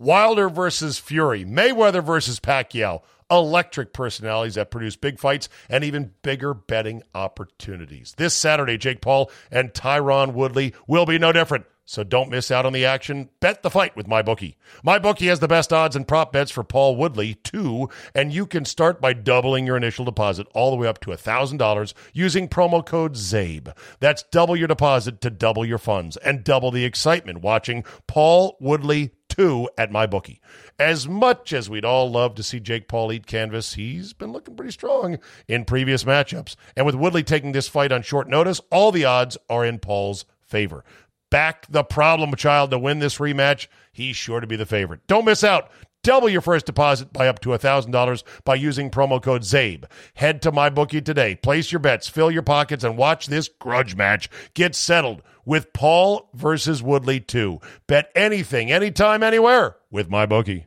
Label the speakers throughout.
Speaker 1: Wilder versus Fury, Mayweather versus Pacquiao, electric personalities that produce big fights and even bigger betting opportunities. This Saturday, Jake Paul and Tyron Woodley will be no different. So don't miss out on the action. Bet the fight with MyBookie. MyBookie has the best odds and prop bets for Paul Woodley, too, and you can start by doubling your initial deposit all the way up to $1,000 using promo code ZABE. That's double your deposit to double your funds and double the excitement watching Paul Woodley two at my bookie. As much as we'd all love to see Jake Paul eat canvas, he's been looking pretty strong in previous matchups. And with Woodley taking this fight on short notice, all the odds are in Paul's favor. Back the problem child to win this rematch. He's sure to be the favorite. Don't miss out. Double your first deposit by up to $1,000 by using promo code ZABE. Head to MyBookie today. Place your bets, fill your pockets, and watch this grudge match get settled with Paul versus Woodley 2. Bet anything, anytime, anywhere with MyBookie.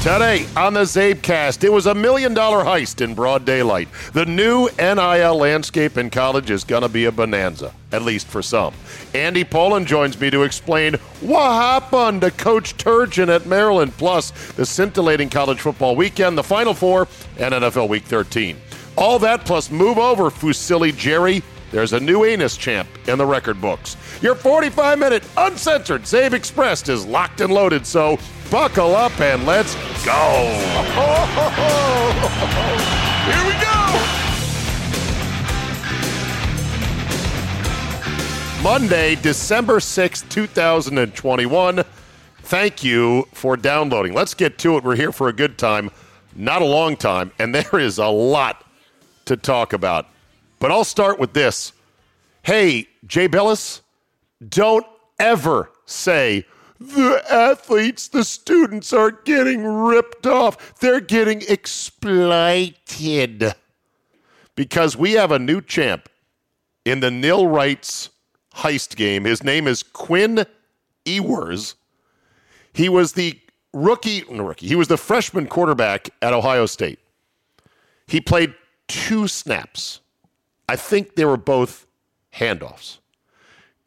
Speaker 1: Today on the Zabecast, it was a million dollar heist in broad daylight. The new NIL landscape in college is going to be a bonanza, at least for some. Andy Pollin joins me to explain what happened to Coach Turgeon at Maryland, plus the scintillating college football weekend, the Final Four, and NFL Week 13. All that plus move over, Fusilli Jerry. There's a new anus champ in the record books. Your 45 minute uncensored Zabe Express is locked and loaded, so buckle up and let's go. Here we go. Monday, December 6th, 2021. Thank you for downloading. Let's get to it. We're here for a good time, not a long time, and there is a lot to talk about. But I'll start with this. Hey, Jay Bilas, don't ever say the athletes, the students are getting ripped off. They're getting exploited. Because we have a new champ in the nil rights heist game. His name is Quinn Ewers. He was the rookie, rookie. He was the freshman quarterback at Ohio State. He played two snaps. I think they were both handoffs.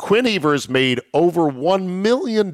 Speaker 1: Quinn Ewers made over $1 million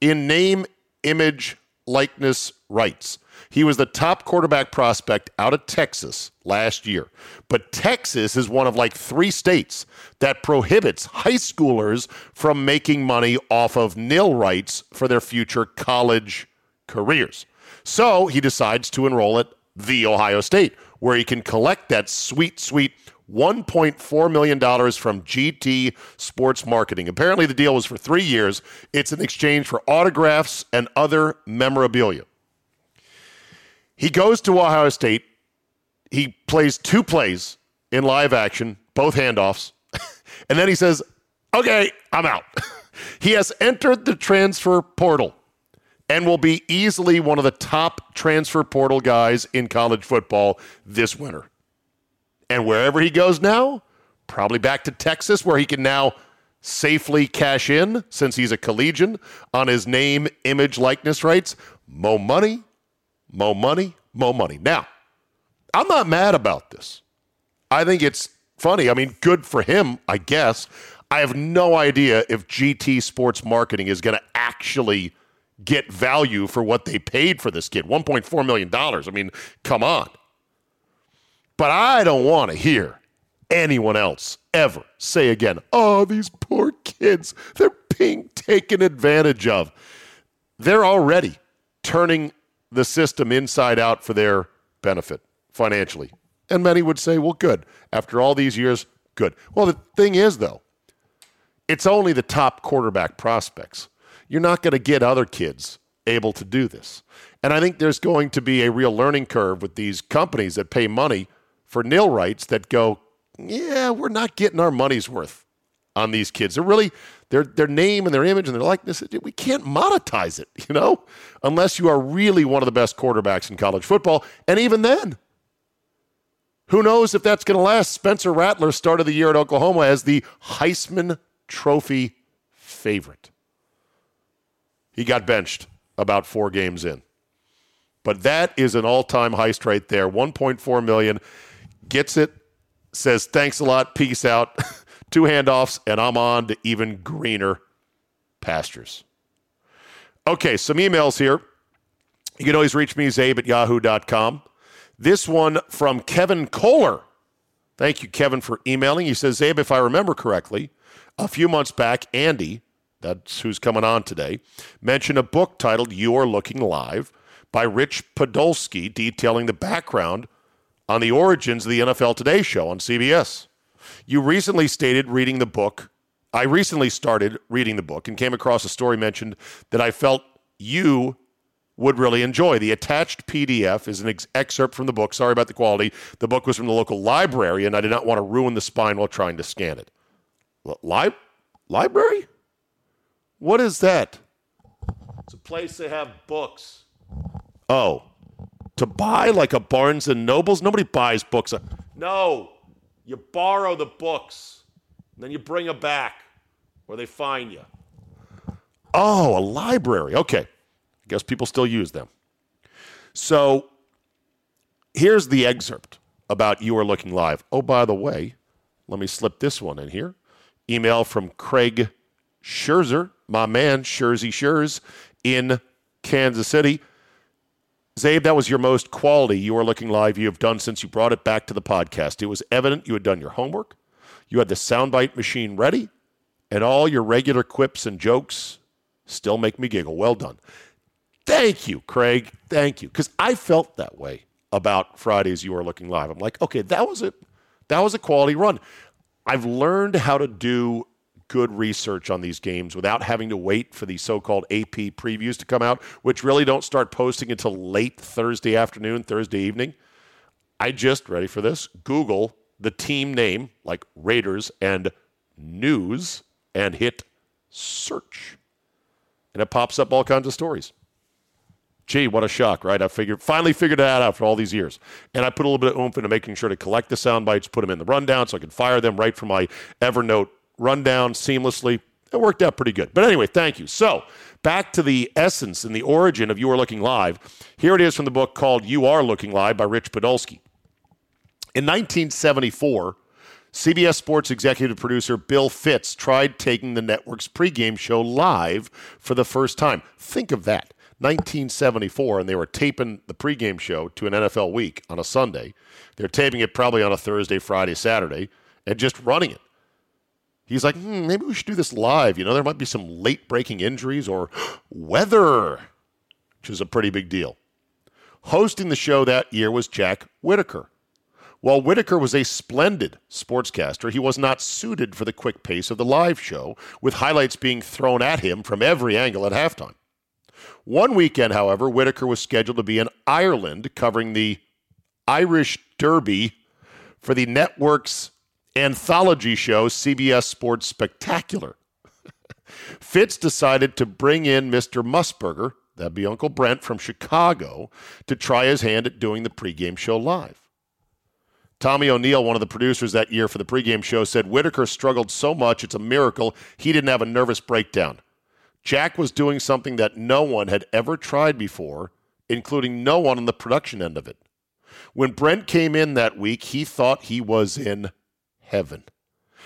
Speaker 1: in name, image, likeness rights. He was the top quarterback prospect out of Texas last year. But Texas is one of like three states that prohibits high schoolers from making money off of nil rights for their future college careers. So he decides to enroll at The Ohio State, where he can collect that sweet, sweet $1.4 million from GT Sports Marketing. Apparently, the deal was for three years. It's in exchange for autographs and other memorabilia. He goes to Ohio State. He plays two plays in live action, both handoffs. and then he says, Okay, I'm out. he has entered the transfer portal and will be easily one of the top transfer portal guys in college football this winter. And wherever he goes now, probably back to Texas, where he can now safely cash in since he's a collegian on his name, image, likeness rights. Mo money, mo money, mo money. Now, I'm not mad about this. I think it's funny. I mean, good for him, I guess. I have no idea if GT Sports Marketing is going to actually get value for what they paid for this kid $1.4 million. I mean, come on. But I don't want to hear anyone else ever say again, oh, these poor kids, they're being taken advantage of. They're already turning the system inside out for their benefit financially. And many would say, well, good. After all these years, good. Well, the thing is, though, it's only the top quarterback prospects. You're not going to get other kids able to do this. And I think there's going to be a real learning curve with these companies that pay money for nil rights that go, yeah, we're not getting our money's worth on these kids. They're really their their name and their image and their likeness. We can't monetize it, you know, unless you are really one of the best quarterbacks in college football. And even then, who knows if that's going to last? Spencer Rattler started the year at Oklahoma as the Heisman Trophy favorite. He got benched about four games in. But that is an all-time heist right there. 1.4 million. Gets it, says thanks a lot, peace out. Two handoffs, and I'm on to even greener pastures. Okay, some emails here. You can always reach me, zabe at yahoo.com. This one from Kevin Kohler. Thank you, Kevin, for emailing. He says, Zabe, if I remember correctly, a few months back, Andy, that's who's coming on today, mentioned a book titled You Are Looking Live by Rich Podolsky, detailing the background on the origins of the NFL Today show on CBS. You recently stated reading the book. I recently started reading the book and came across a story mentioned that I felt you would really enjoy. The attached PDF is an ex- excerpt from the book. Sorry about the quality. The book was from the local library, and I did not want to ruin the spine while trying to scan it. Li- library? What is that? It's a place they have books. Oh, to buy like a Barnes and Nobles? Nobody buys books. No, you borrow the books, then you bring them back, or they fine you. Oh, a library. Okay. I guess people still use them. So here's the excerpt about You Are Looking Live. Oh, by the way, let me slip this one in here. Email from Craig Scherzer, my man, Schurzy Schurz in Kansas City. Zabe, that was your most quality You Are Looking Live you have done since you brought it back to the podcast. It was evident you had done your homework, you had the soundbite machine ready, and all your regular quips and jokes still make me giggle. Well done. Thank you, Craig. Thank you. Because I felt that way about Fridays You Are Looking Live. I'm like, okay, that was it. That was a quality run. I've learned how to do good research on these games without having to wait for the so-called AP previews to come out, which really don't start posting until late Thursday afternoon, Thursday evening. I just ready for this. Google the team name like Raiders and news and hit search. And it pops up all kinds of stories. Gee, what a shock, right? I figured finally figured that out for all these years. And I put a little bit of oomph into making sure to collect the sound bites, put them in the rundown so I could fire them right from my Evernote rundown seamlessly. It worked out pretty good. But anyway, thank you. So, back to the essence and the origin of You Are Looking Live. Here it is from the book called You Are Looking Live by Rich Podolsky. In 1974, CBS Sports executive producer Bill Fitts tried taking the network's pregame show live for the first time. Think of that. 1974, and they were taping the pregame show to an NFL week on a Sunday. They're taping it probably on a Thursday, Friday, Saturday, and just running it. He's like, hmm, maybe we should do this live. You know, there might be some late breaking injuries or weather, which is a pretty big deal. Hosting the show that year was Jack Whitaker. While Whitaker was a splendid sportscaster, he was not suited for the quick pace of the live show, with highlights being thrown at him from every angle at halftime. One weekend, however, Whitaker was scheduled to be in Ireland covering the Irish Derby for the network's anthology show, CBS Sports Spectacular. Fitts decided to bring in Mr. Musburger, that'd be Uncle Brent from Chicago, to try his hand at doing the pregame show live. Tommy O'Neill, one of the producers that year for the pregame show, said Whitaker struggled so much it's a miracle he didn't have a nervous breakdown. Jack was doing something that no one had ever tried before, including no one on the production end of it. When Brent came in that week, he thought he was in heaven.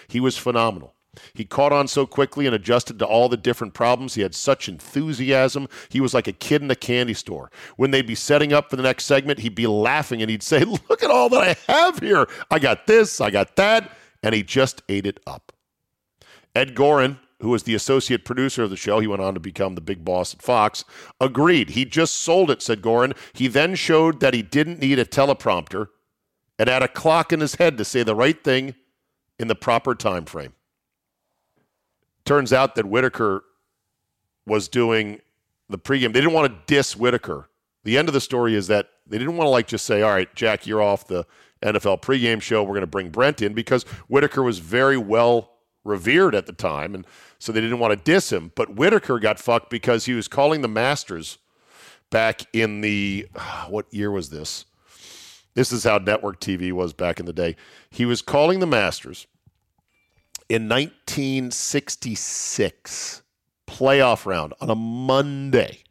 Speaker 1: He was phenomenal. He caught on so quickly and adjusted to all the different problems. He had such enthusiasm. He was like a kid in a candy store. When they'd be setting up for the next segment, he'd be laughing and he'd say, Look at all that I have here. I got this, I got that. And he just ate it up. Ed Goren, who was the associate producer of the show, he went on to become the big boss at Fox, agreed. He just sold it, said Goren. He then showed that he didn't need a teleprompter and had a clock in his head to say the right thing in the proper time frame. Turns out that Whitaker was doing the pregame. They didn't want to diss Whitaker. The end of the story is that they didn't want to like just say, "All right, Jack, you're off the NFL pregame show. We're going to bring Brent in," because Whitaker was very well revered at the time, and so they didn't want to diss him. But Whitaker got fucked because he was calling the Masters back in the what year was this? This is how network TV was back in the day. He was calling the Masters in 1966 playoff round on a Monday.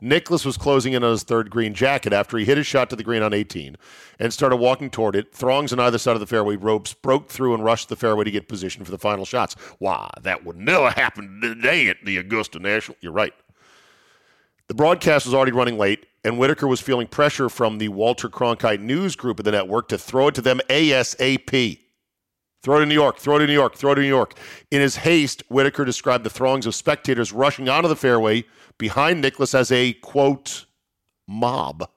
Speaker 1: Nicklaus was closing in on his third green jacket after he hit his shot to the green on 18 and started walking toward it. Throngs on either side of the fairway ropes broke through and rushed the fairway to get position for the final shots. Why, that would never happen today at the Augusta National. You're right. The broadcast was already running late, and Whitaker was feeling pressure from the Walter Cronkite News Group of the network to throw it to them ASAP. Throw it to New York, throw it to New York, throw it to New York. In his haste, Whitaker described the throngs of spectators rushing onto the fairway behind Nicklaus as a quote mob.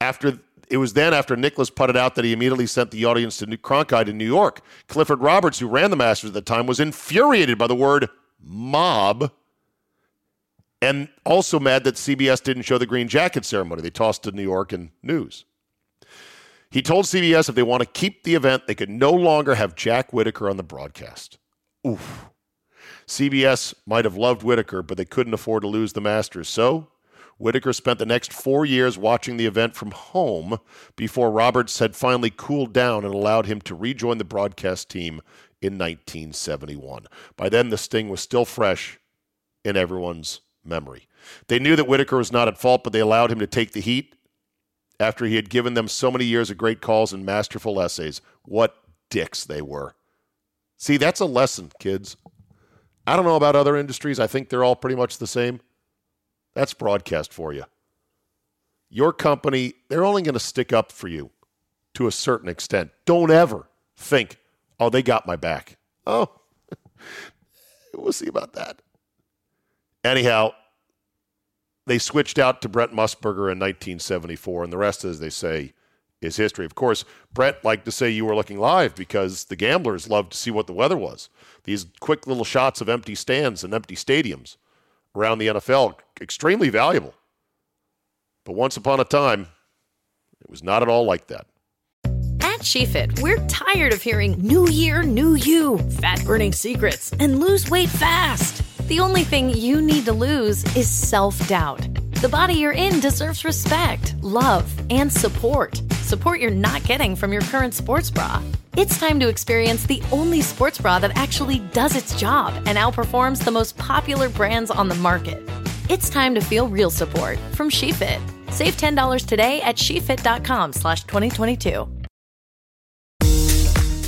Speaker 1: After it was then after Nicklaus putted out that he immediately sent the audience to New Cronkite in New York. Clifford Roberts, who ran the Masters at the time, was infuriated by the word mob and also mad that CBS didn't show the green jacket ceremony. They tossed to New York and news. He told CBS if they want to keep the event, they could no longer have Jack Whitaker on the broadcast. Oof. CBS might have loved Whitaker, but they couldn't afford to lose the Masters. So Whitaker spent the next four years watching the event from home before Roberts had finally cooled down and allowed him to rejoin the broadcast team in 1971. By then, the sting was still fresh in everyone's memory. They knew that Whitaker was not at fault, but they allowed him to take the heat after he had given them so many years of great calls and masterful essays. What dicks they were. See, that's a lesson, kids. I don't know about other industries. I think they're all pretty much the same. That's broadcast for you. Your company, they're only going to stick up for you to a certain extent. Don't ever think, oh, they got my back. Oh, we'll see about that. Anyhow, they switched out to Brent Musburger in 1974, and the rest, as they say, is history. Of course, Brent liked to say you were looking live because the gamblers loved to see what the weather was. These quick little shots of empty stands and empty stadiums around the NFL, extremely valuable. But once upon a time, it was not at all like that.
Speaker 2: At SheFit, we're tired of hearing new year, new you, fat burning secrets, and lose weight fast. The only thing you need to lose is self doubt. The body you're in deserves respect, love, and support. Support you're not getting from your current sports bra. It's time to experience the only sports bra that actually does its job and outperforms the most popular brands on the market. It's time to feel real support from SheFit. Save $10 today at shefit.com slash 2022.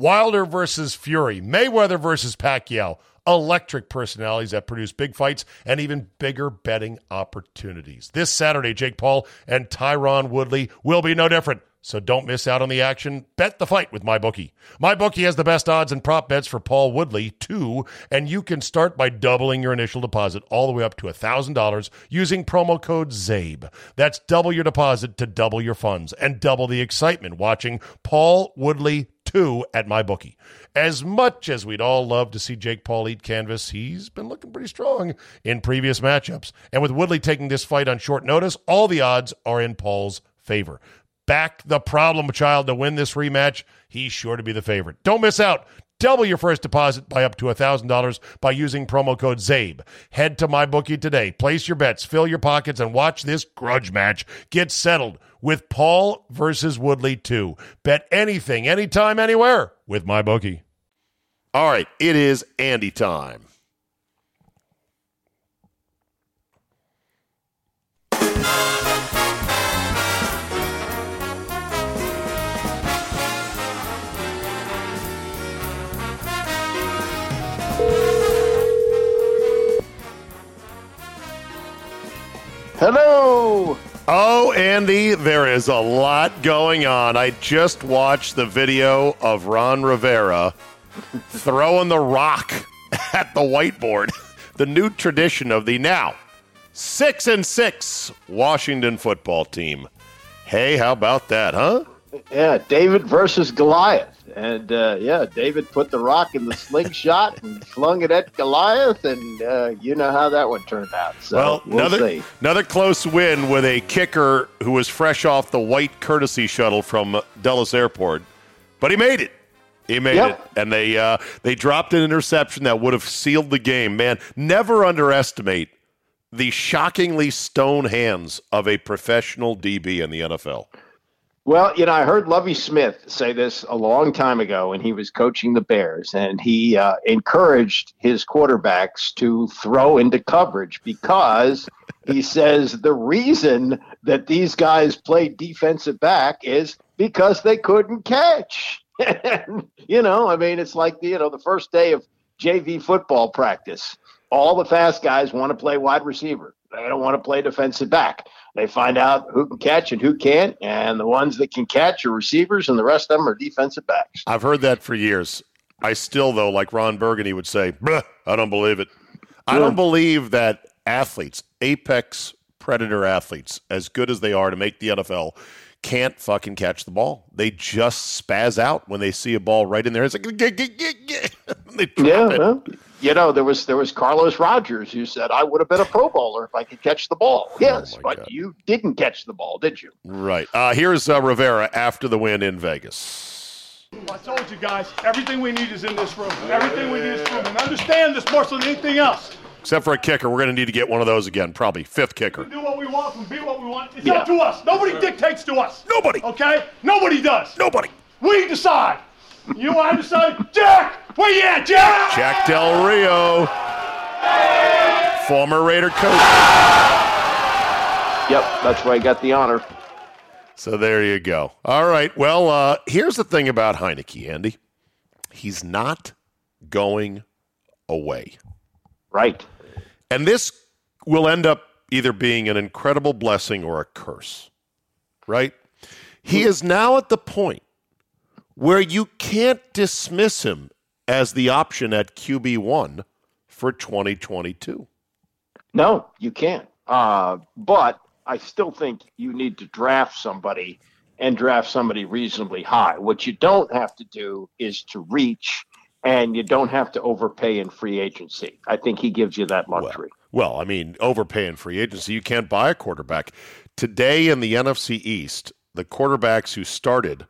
Speaker 1: Wilder versus Fury, Mayweather versus Pacquiao, electric personalities that produce big fights and even bigger betting opportunities. This Saturday, Jake Paul and Tyron Woodley will be no different. So don't miss out on the action. Bet the fight with MyBookie. MyBookie has the best odds and prop bets for Paul Woodley, too, and you can start by doubling your initial deposit all the way up to $1,000 using promo code ZABE. That's double your deposit to double your funds and double the excitement watching Paul Woodley 2 at MyBookie. As much as we'd all love to see Jake Paul eat canvas, he's been looking pretty strong in previous matchups. And with Woodley taking this fight on short notice, all the odds are in Paul's favor back the problem child to win this rematch, he's sure to be the favorite. Don't miss out. Double your first deposit by up to $1,000 by using promo code ZABE. Head to MyBookie today. Place your bets, fill your pockets, and watch this grudge match get settled with Paul versus Woodley 2. Bet anything, anytime, anywhere with MyBookie. All right, it is Andy time.
Speaker 3: Hello.
Speaker 1: Oh, Andy, there is a lot going on. I just watched the video of Ron Rivera throwing the rock at the whiteboard the new tradition of the now six and six Washington football team. Hey, how about that, huh?
Speaker 3: Yeah, David versus Goliath. And uh, yeah, David put the rock in the slingshot and flung it at Goliath, and uh, you know how that one turned out. So
Speaker 1: well,
Speaker 3: we'll
Speaker 1: another
Speaker 3: see.
Speaker 1: another close win with a kicker who was fresh off the white courtesy shuttle from Dulles Airport, but he made it. He made
Speaker 3: Yep.
Speaker 1: it, and they uh, they dropped an interception that would have sealed the game. Man, never underestimate the shockingly stone hands of a professional DB in the NFL.
Speaker 3: Well, you know, I heard Lovie Smith say this a long time ago when he was coaching the Bears, and he uh, encouraged his quarterbacks to throw into coverage because he says the reason that these guys played defensive back is because they couldn't catch. you know, I mean, it's like you know the first day of JV football practice. All the fast guys want to play wide receiver. They don't want to play defensive back. They find out who can catch and who can't, and the ones that can catch are receivers, and the rest of them are defensive backs.
Speaker 1: I've heard that for years. I still, though, like Ron Burgundy would say, I don't believe it. I don't believe that athletes, apex predator athletes, as good as they are to make the NFL, can't fucking catch the ball. They just spaz out when they see a ball right in there. It's like, they drop
Speaker 3: Yeah,
Speaker 1: it.
Speaker 3: well, you know, there was there was Carlos Rogers who said I would have been a Pro Bowler if I could catch the ball. Yes,
Speaker 1: my
Speaker 3: but
Speaker 1: God.
Speaker 3: you didn't catch the ball, did you?
Speaker 1: Right. Uh, here's uh, Rivera after the win in Vegas.
Speaker 4: I told you guys, everything we need is in this room. Everything we need is in this room. And understand this more so than anything else.
Speaker 1: Except for a kicker, we're going to need to get one of those again, probably fifth kicker.
Speaker 4: We do what we want, we be what we want. It's
Speaker 3: Yeah.
Speaker 4: up to us. Nobody dictates to us.
Speaker 1: Nobody.
Speaker 4: Okay? Nobody does.
Speaker 1: Nobody.
Speaker 4: We decide. You want to decide? Jack! Where you at, Jack?
Speaker 1: Jack Del Rio, former Raider coach.
Speaker 3: Yep, that's why I got the honor.
Speaker 1: So there you go. All right. Well, uh, here's the thing about Heinicke, Andy. He's not going away.
Speaker 3: Right.
Speaker 1: And this will end up either being an incredible blessing or a curse, right? He is now at the point where you can't dismiss him as the option at QB1 for 2022.
Speaker 3: No, you can't. Uh, but I still think you need to draft somebody and draft somebody reasonably high. What you don't have to do is to reach, and you don't have to overpay in free agency. I think he gives you that luxury.
Speaker 1: Well, I mean, overpaying free agency, you can't buy a quarterback. Today in the NFC East, the quarterbacks who started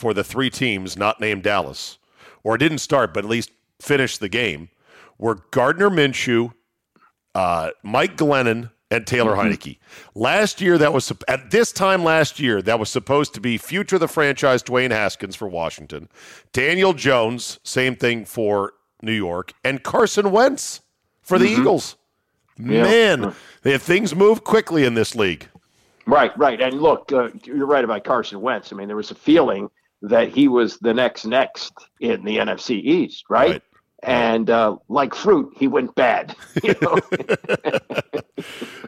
Speaker 1: for the three teams not named Dallas, or didn't start, but at least finished the game, were Gardner Minshew, uh, Mike Glennon, and Taylor Heinicke. Last year, that was at this time last year that was supposed to be future of the franchise Dwayne Haskins for Washington, Daniel Jones, same thing for New York, and Carson Wentz for the Eagles.
Speaker 3: Yeah.
Speaker 1: Man, they things move quickly in this league.
Speaker 3: Right, right. And look, uh, you're right about Carson Wentz. I mean, there was a feeling that he was the next next in the NFC East, right?
Speaker 1: Right.
Speaker 3: And uh, like fruit, he went bad. You know?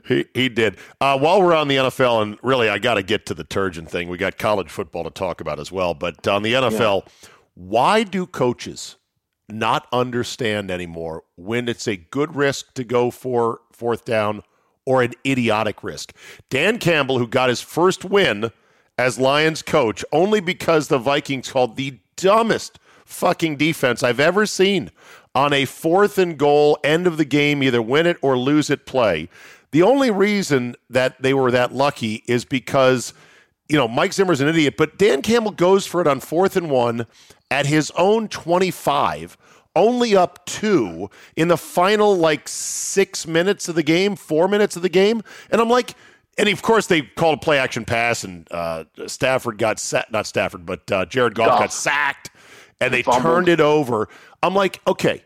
Speaker 1: He, he did. Uh, while we're on the NFL, and really, I got to get to the Turgeon thing. We got college football to talk about as well. But on the NFL, why do coaches not understand anymore when it's a good risk to go for fourth down or an idiotic risk? Dan Campbell, who got his first win as Lions coach only because the Vikings called the dumbest fucking defense I've ever seen on a fourth and goal, end of the game, either win it or lose it play. The only reason that they were that lucky is because, you know, Mike Zimmer's an idiot, but Dan Campbell goes for it on fourth and one at his own 25, only up two in the final like six minutes of the game, four minutes of the game. And I'm like, and of course they called a play action pass, and uh, Stafford got set, not Stafford, but uh, Jared Goff
Speaker 3: Goff.
Speaker 1: got sacked, and they
Speaker 3: Fumbled.
Speaker 1: turned it over. I'm like, okay,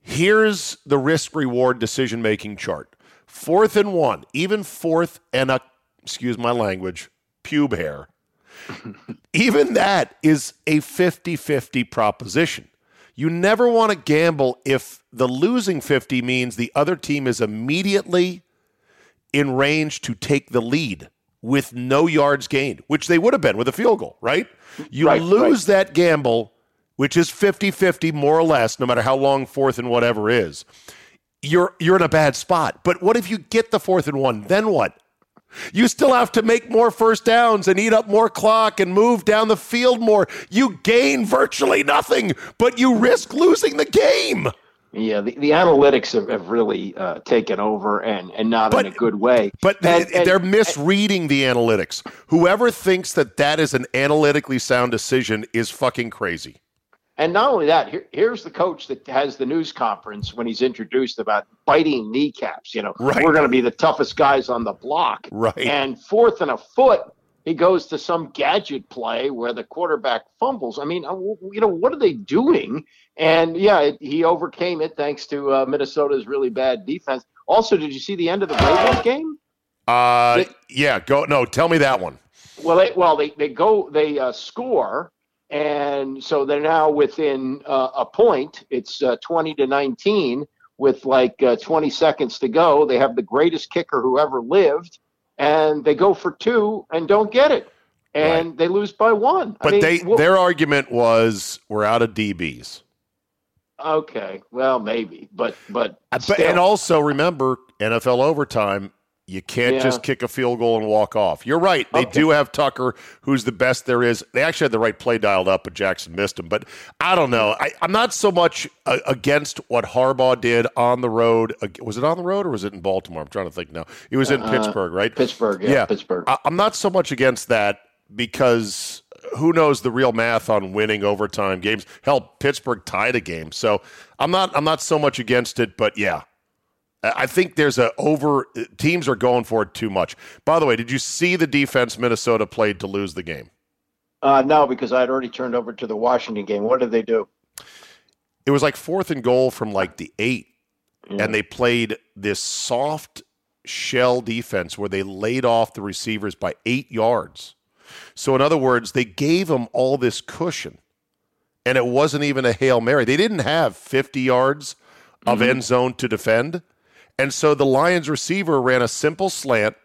Speaker 1: here's the risk reward decision making chart. Fourth and one, even fourth and a, excuse my language, pube hair. even that is a 50 50 proposition. You never want to gamble if the losing 50 means the other team is immediately in range to take the lead with no yards gained, which they would have been with a field goal, right? You
Speaker 3: Right,
Speaker 1: lose that gamble which is 50-50 more or less, no matter how long fourth and whatever is, you're you're in a bad spot. But what if you get the fourth and one? Then what? You still have to make more first downs and eat up more clock and move down the field more. You gain virtually nothing, but you risk losing the game.
Speaker 3: Yeah, the, the analytics have, have really uh, taken over and, and not but, in a good way.
Speaker 1: But
Speaker 3: and,
Speaker 1: they're and, misreading the analytics. Whoever thinks that that is an analytically sound decision is fucking crazy.
Speaker 3: And not only that, here, here's the coach that has the news conference when he's introduced about biting kneecaps. You know, right. we're going to be the toughest guys on the block.
Speaker 1: Right.
Speaker 3: And fourth and a foot, he goes to some gadget play where the quarterback fumbles. I mean, uh, you know, what are they doing? And yeah, it, he overcame it thanks to uh, Minnesota's really bad defense. Also, did you see the end of the Ravens game?
Speaker 1: Uh, they, yeah. Go no. Tell me that one.
Speaker 3: Well, they well they they go they uh, score and so they're now within uh, a point. It's uh, 20 to 19 with like uh, 20 seconds to go. They have the greatest kicker who ever lived, and they go for two and don't get it, and right. they lose by one.
Speaker 1: But I mean, they well, their argument was we're out of DBs.
Speaker 3: Okay, well maybe, but but,
Speaker 1: uh, but and also remember NFL overtime you can't yeah. just kick a field goal and walk off. You're right. They okay. do have Tucker, who's the best there is. They actually had the right play dialed up, but Jackson missed him. But I don't know. I, am not so much uh, against what Harbaugh did on the road. Was it on the road or was it in Baltimore? I'm trying to think now. It was in uh, Pittsburgh, right?
Speaker 3: Pittsburgh, yeah, yeah. Pittsburgh.
Speaker 1: I, I'm not so much against that because who knows the real math on winning overtime games? Hell, Pittsburgh tied a game, so I'm not I'm not so much against it. But yeah, I think there's a over teams are going for it too much. By the way, did you see the defense Minnesota played to lose the game?
Speaker 3: Uh, no, because I had already turned over to the Washington game. What did they do?
Speaker 1: It was like fourth and goal from like the eight, yeah. and they played this soft shell defense where they laid off the receivers by eight yards. So, in other words, they gave them all this cushion, and it wasn't even a hail mary. They didn't have 50 yards of mm-hmm. end zone to defend. And so the Lions receiver ran a simple slant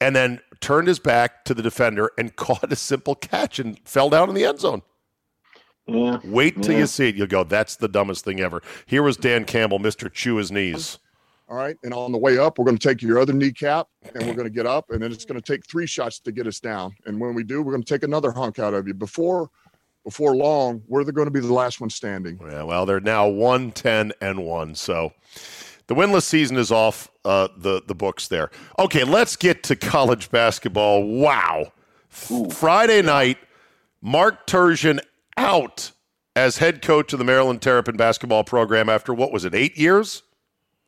Speaker 1: and then turned his back to the defender and caught a simple catch and fell down in the end zone.
Speaker 3: Yeah.
Speaker 1: Wait till
Speaker 3: yeah.
Speaker 1: you see it. You'll go, that's the dumbest thing ever. Here was Dan Campbell, Mr. Chew his knees.
Speaker 5: All right. And on the way up, we're going to take your other kneecap and we're going to get up. And then it's going to take three shots to get us down. And when we do, we're going to take another hunk out of you. Before before long, we're going to be the last one standing.
Speaker 1: Yeah, well, they're now 110 and 1. So the winless season is off uh, the the books there. Okay, let's get to college basketball. Wow, Ooh. Friday night, Mark Turgeon out as head coach of the Maryland Terrapin basketball program after what was it, eight years?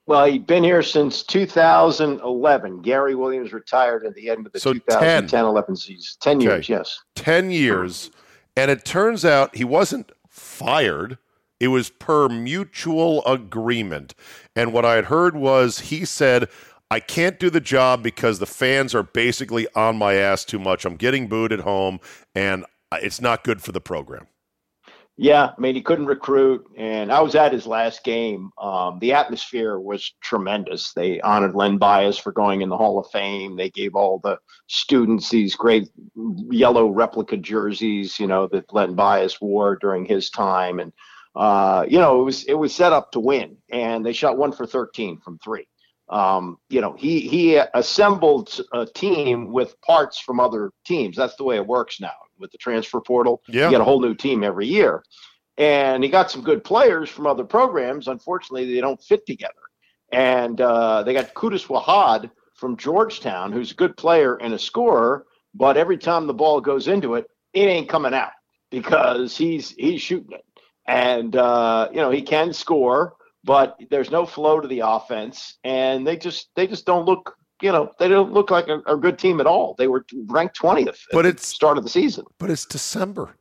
Speaker 3: Well, he'd been here since 2011. Gary Williams retired at the end of the so 2010 11 season. 10 okay. years, yes.
Speaker 1: 10 years. And it turns out he wasn't fired. It was per mutual agreement. And what I had heard was he said, I can't do the job because the fans are basically on my ass too much. I'm getting booed at home, and it's not good for the program.
Speaker 3: Yeah, I mean, he couldn't recruit, and I was at his last game. Um, the atmosphere was tremendous. They honored Len Bias for going in the Hall of Fame. They gave all the students these great yellow replica jerseys, you know, that Len Bias wore during his time, and uh, you know, it was it was set up to win, and they shot one for 13 from three. Um, you know, he he assembled a team with parts from other teams. That's the way it works now with the transfer portal.
Speaker 1: Yeah.
Speaker 3: You get a whole new team every year. And he got some good players from other programs. Unfortunately, they don't fit together. And uh, they got Qudus Wahab from Georgetown, who's a good player and a scorer, but every time the ball goes into it, it ain't coming out because he's he's shooting it and uh, you know he can score, but there's no flow to the offense, and they just they just don't look you know they don't look like a, a good team at all. They were ranked twentieth,
Speaker 1: but it's
Speaker 3: start of the season.
Speaker 1: But it's December.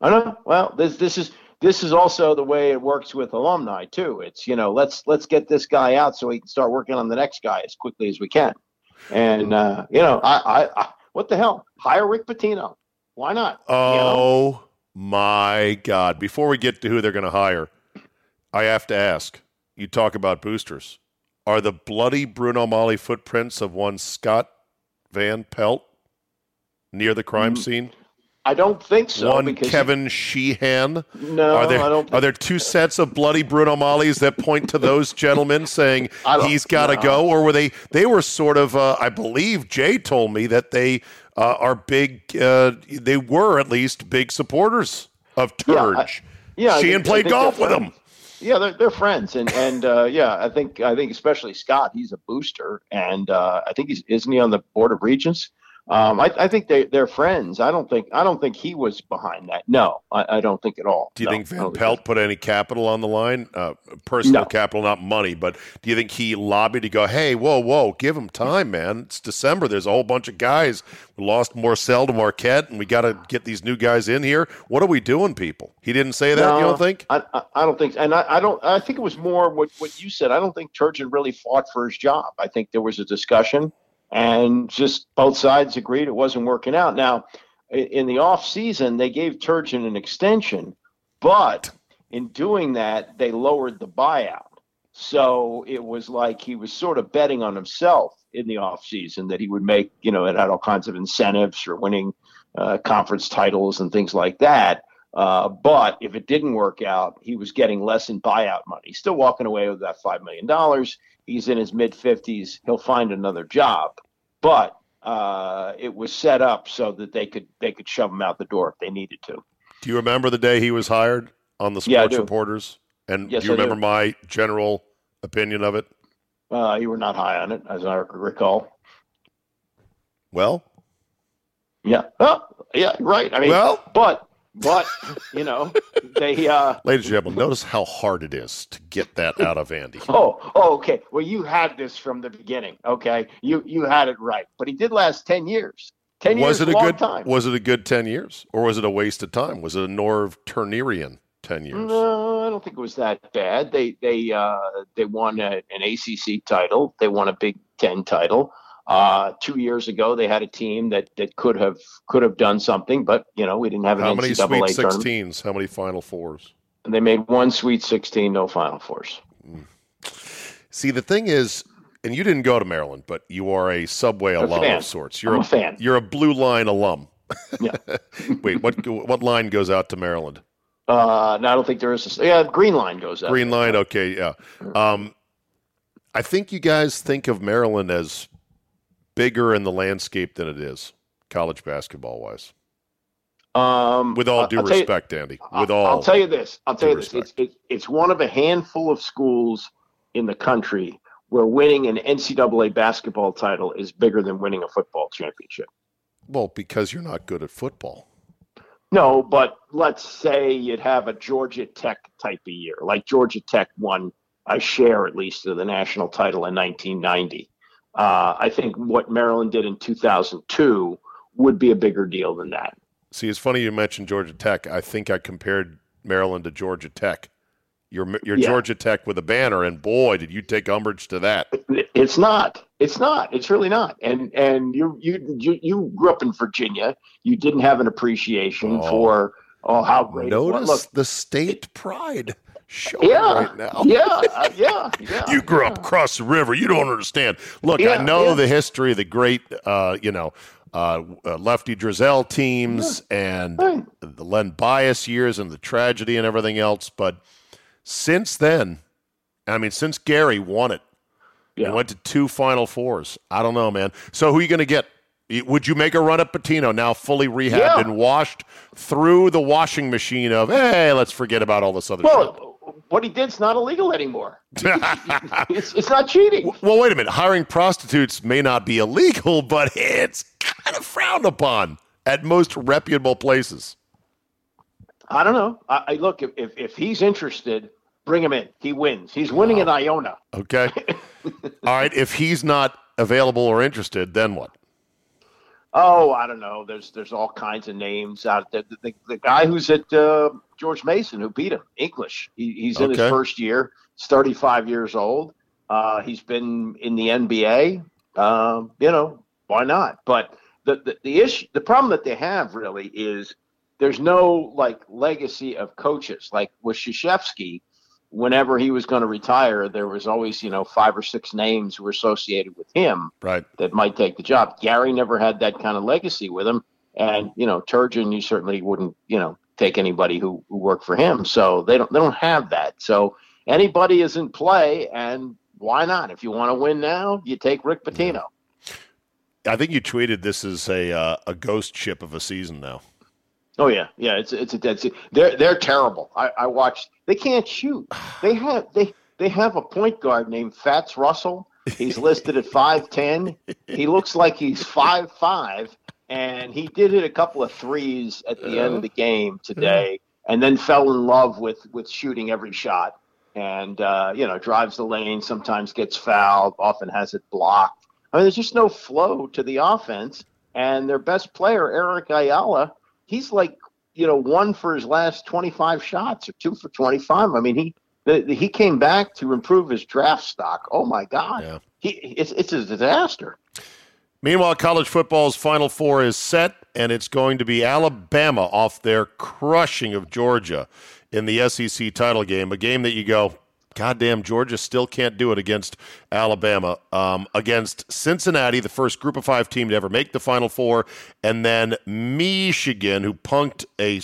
Speaker 3: I know. Well, this this is this is also the way it works with alumni too. It's you know let's let's get this guy out so we can start working on the next guy as quickly as we can. And uh, you know, I, I, I what the hell? Hire Rick Pitino. Why not?
Speaker 1: Oh. You know? My God. Before we get to who they're going to hire, I have to ask you talk about boosters. Are the bloody Bruno Magli footprints of one Scott Van Pelt near the crime mm. scene?
Speaker 3: I don't think so.
Speaker 1: One Kevin Sheehan.
Speaker 3: No,
Speaker 1: are there,
Speaker 3: I don't.
Speaker 1: Are there two sets of bloody Bruno Mollies that point to those gentlemen saying he's got to
Speaker 3: no.
Speaker 1: go, or were they? They were sort of. Uh, I believe Jay told me that they uh, are big. Uh, they were at least big supporters of
Speaker 3: Yeah, I-
Speaker 1: Turge.
Speaker 3: yeah, I
Speaker 1: Sheehan
Speaker 3: think-
Speaker 1: played golf with him.
Speaker 3: friends. Yeah, they're, they're friends, and and uh, yeah, I think I think especially Scott, he's a booster, and uh, I think he's isn't he on the board of regents? Um, I, I think they they're friends. I don't think I don't think he was behind that. No, I, I don't think at all.
Speaker 1: Do you
Speaker 3: No,
Speaker 1: think Van Pelt put any capital on the line? Uh, personal
Speaker 3: No.
Speaker 1: capital, not money, but do you think he lobbied to go, hey, whoa, whoa, give him time, man. It's December. There's a whole bunch of guys. We lost Morsell to Marquette, and we got to get these new guys in here. What are we doing, people? He didn't say that, you don't think?
Speaker 3: I, I, I don't think, and I, I don't. I think it was more what what you said. I don't think Turgeon really fought for his job. I think there was a discussion, and just both sides agreed it wasn't working out. Now, in the off season, they gave Turgeon an extension, but in doing that, they lowered the buyout. So it was like he was sort of betting on himself in the off season that he would make, you know, it had all kinds of incentives for winning uh, conference titles and things like that. Uh, but if it didn't work out, he was getting less in buyout money. He's still walking away with that $5 million. He's in his mid 50s. He'll find another job. But uh, it was set up so that they could they could shove him out the door if they needed to.
Speaker 1: Do you remember the day he was hired on the Sports
Speaker 3: do.
Speaker 1: Reporters? And
Speaker 3: Yes,
Speaker 1: do you
Speaker 3: I do.
Speaker 1: remember my general opinion of it?
Speaker 3: Uh, you were not high on it, as I recall.
Speaker 1: Well,
Speaker 3: Yeah. Oh, yeah, right. I mean,
Speaker 1: well,
Speaker 3: but but you know they. Uh,
Speaker 1: ladies and gentlemen, notice how hard it is to get that out of Andy.
Speaker 3: Oh, oh, okay. Well, you had this from the beginning. Okay, you you had it right. But he did last ten years. Ten
Speaker 1: was
Speaker 3: years,
Speaker 1: it a good
Speaker 3: time.
Speaker 1: was it a good 10 years or was it a waste of time was it a norv turnerian 10 years
Speaker 3: No, I don't think it was that bad. They they uh, they won a, an ACC title. They won a Big Ten title. Uh, two years ago, they had a team that, that could have could have done something, but you know we didn't have an
Speaker 1: how many
Speaker 3: NCAA
Speaker 1: sweet
Speaker 3: tournament.
Speaker 1: 16s how many final fours
Speaker 3: And they made one Sweet Sixteen, no Final Fours.
Speaker 1: see the thing is and you didn't go to maryland but you are a subway
Speaker 3: a
Speaker 1: alum
Speaker 3: fan.
Speaker 1: of sorts you're
Speaker 3: I'm a fan.
Speaker 1: you're a blue line alum
Speaker 3: Yeah.
Speaker 1: wait what what line goes out to maryland
Speaker 3: Uh, no, I don't think there is. A, yeah, Green Line goes up.
Speaker 1: green line okay yeah um i think you guys think of maryland as bigger in the landscape than it is college basketball wise
Speaker 3: Um,
Speaker 1: with all due
Speaker 3: tell you-
Speaker 1: respect andy
Speaker 3: I'll-
Speaker 1: with all
Speaker 3: I'll tell you this. I'll tell you this. It's, it, it's one of a handful of schools in the country where winning an NCAA basketball title is bigger than winning a football championship.
Speaker 1: Well, because you're not good at football.
Speaker 3: No, but let's say you'd have a Georgia Tech type of year, like Georgia Tech won a share at least of the national title in 1990. Uh, I think what Maryland did in 2002 would be a bigger deal than that.
Speaker 1: See, it's funny you mentioned Georgia Tech. I think I compared Maryland to Georgia Tech. You're, you're
Speaker 3: Yeah.
Speaker 1: Georgia Tech with a banner, and boy, did you take umbrage to that.
Speaker 3: It's not. It's not. It's really not. And and you you you, you grew up in Virginia. You didn't have an appreciation
Speaker 1: Oh.
Speaker 3: for oh how great it was.
Speaker 1: Notice
Speaker 3: Look,
Speaker 1: the state pride showing
Speaker 3: yeah,
Speaker 1: right now.
Speaker 3: yeah, uh, yeah, yeah.
Speaker 1: You grew up across the river. You don't understand. Look, I know
Speaker 3: yeah.
Speaker 1: the history of the great, uh, you know, uh, uh, Lefty Driesell teams and
Speaker 3: Right.
Speaker 1: the Len Bias years and the tragedy and everything else. But since then, I mean, since Gary won it,
Speaker 3: Yeah.
Speaker 1: he went to two Final Fours. I don't know, man. So who are you going to get? Would you make a run at Pitino now fully rehabbed
Speaker 3: Yeah.
Speaker 1: and washed through the washing machine of, hey, let's forget about all this other?
Speaker 3: Well, what he did's not illegal anymore. It's it's not cheating.
Speaker 1: Well, wait a minute. Hiring prostitutes may not be illegal, but it's kind of frowned upon at most reputable places.
Speaker 3: I don't know. I, I look if, if if he's interested, bring him in. He wins. He's winning at Iona.
Speaker 1: Okay. All right. If he's not available or interested, then what?
Speaker 3: Oh, I don't know. There's there's all kinds of names out there. The, the, the guy who's at uh, George Mason who beat him, English. He, he's in
Speaker 1: Okay.
Speaker 3: his first year. He's 35 years old. Uh, he's been in the NBA. Um, you know why not? But the, the the issue, the problem that they have really is there's no like legacy of coaches. Like with Krzyzewski, whenever he was going to retire, there was always you know five or six names who were associated with him
Speaker 1: Right.
Speaker 3: that might take the job. Gary never had that kind of legacy with him, and you know Turgeon, you certainly wouldn't you know take anybody who, who worked for him. So they don't they don't have that. So anybody is in play, and why not? If you want to win now, you take Rick Pitino.
Speaker 1: I think you tweeted this is a uh, a ghost ship of a season now.
Speaker 3: Oh yeah, yeah. It's it's a dead. They're they're terrible. I, I watched. They can't shoot. They have they they have a point guard named Fatts Russell. He's listed at five ten. He looks like he's five five, and he did hit a couple of threes at the end of the game today, and then fell in love with with shooting every shot. And uh, you know, drives the lane. Sometimes gets fouled. Often has it blocked. I mean, there's just no flow to the offense. And their best player, Eric Ayala, he's like you know one for his last 25 shots or two for 25. I mean, he the, the, he came back to improve his draft stock. Oh my God,
Speaker 1: Yeah.
Speaker 3: he it's it's a disaster.
Speaker 1: Meanwhile, college football's Final Four is set, and it's going to be Alabama off their crushing of Georgia in the SEC title game. A game that you go, goddamn, Georgia still can't do it against Alabama. Um, against Cincinnati, the first Group of Five team to ever make the Final Four, and then Michigan, who punked a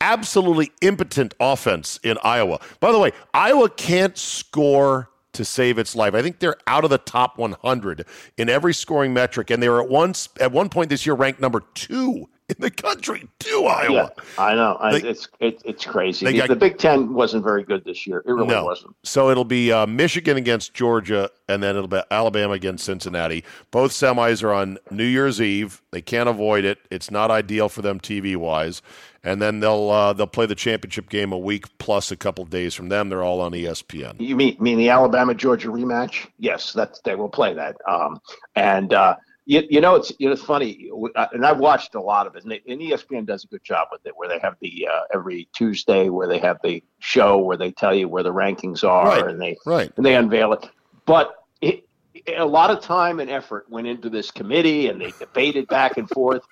Speaker 1: absolutely impotent offense in Iowa. By the way, Iowa can't score to save its life. I think they're out of the top 100 in every scoring metric, and they were at once at one point this year ranked number two in the country. Two Iowa.
Speaker 3: Yeah, I know.
Speaker 1: They-
Speaker 3: it's it, it's crazy. The,
Speaker 1: got-
Speaker 3: the Big Ten wasn't very good this year. It really
Speaker 1: no.
Speaker 3: wasn't.
Speaker 1: So it'll be uh, Michigan against Georgia, and then it'll be Alabama against Cincinnati. Both semis are on New Year's Eve. They can't avoid it. It's not ideal for them TV wise. And then they'll uh, they'll play the championship game a week plus a couple days from them. They're all on ESPN.
Speaker 3: You mean mean the Alabama Georgia rematch? Yes, that's they will play that. Um, and uh, you, you know it's you know it's funny, and I've watched a lot of it, and, and ESPN does a good job with it, where they have the uh, every Tuesday where they have the show where they tell you where the rankings are,
Speaker 1: Right,
Speaker 3: and they
Speaker 1: right.
Speaker 3: and they unveil it. But it, a lot of time and effort went into this committee, and they debated back and forth.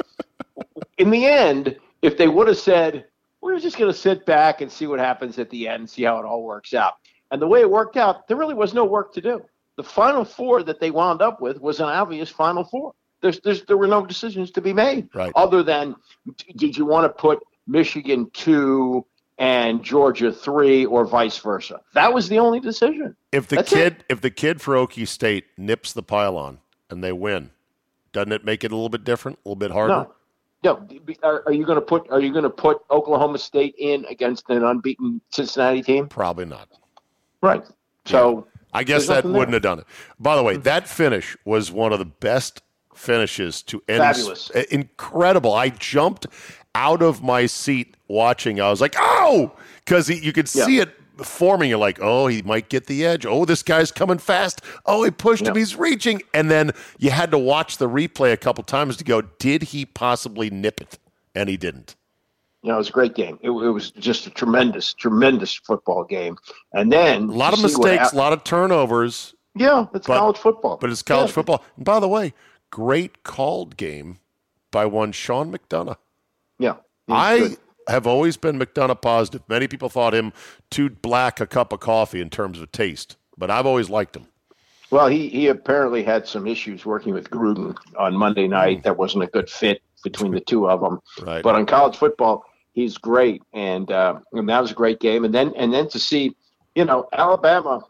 Speaker 3: In the end, if they would have said, "We're just going to sit back and see what happens at the end, see how it all works out," and the way it worked out, there really was no work to do. The final four that they wound up with was an obvious final four. There's, there's, there were no decisions to be made
Speaker 1: Right.
Speaker 3: other than did you want to put Michigan two and Georgia three or vice versa? That was the only decision.
Speaker 1: If the
Speaker 3: That's
Speaker 1: kid
Speaker 3: it.
Speaker 1: if the kid for Okie State nips the pylon and they win, doesn't it make it a little bit different, a little bit harder?
Speaker 3: No, no. Are, are you going to put Are you going to put Oklahoma State in against an unbeaten Cincinnati team?
Speaker 1: Probably not.
Speaker 3: Right. So
Speaker 1: I guess
Speaker 3: There's
Speaker 1: that wouldn't have done it. By the way, that finish was one of the best finishes to any
Speaker 3: Fabulous.
Speaker 1: uh, incredible. I jumped out of my seat watching. I was like, "Oh!" Because you could
Speaker 3: Yeah.
Speaker 1: see it forming. You're like, "Oh, he might get the edge. Oh, this guy's coming fast. Oh, he pushed him. He's reaching." And then you had to watch the replay a couple times to go, "Did he possibly nip it?" And he didn't.
Speaker 3: You know, it was a great game. It, it was just a tremendous, tremendous football game. And then
Speaker 1: A lot of
Speaker 3: to see what
Speaker 1: mistakes, a lot of turnovers.
Speaker 3: yeah, it's
Speaker 1: but-
Speaker 3: college football.
Speaker 1: But it's college
Speaker 3: Yeah.
Speaker 1: football. And by the way, great called game by one Sean McDonough.
Speaker 3: Yeah,
Speaker 1: I
Speaker 3: good.
Speaker 1: have always been McDonough positive. Many people thought him too black a cup of coffee in terms of taste, but I've always liked him.
Speaker 3: Well, he he apparently had some issues working with Gruden on Monday night. Hmm. That wasn't a good fit between the two of them.
Speaker 1: Right.
Speaker 3: But on college football, he's great, and uh, and that was a great game. And then and then to see, you know, Alabama,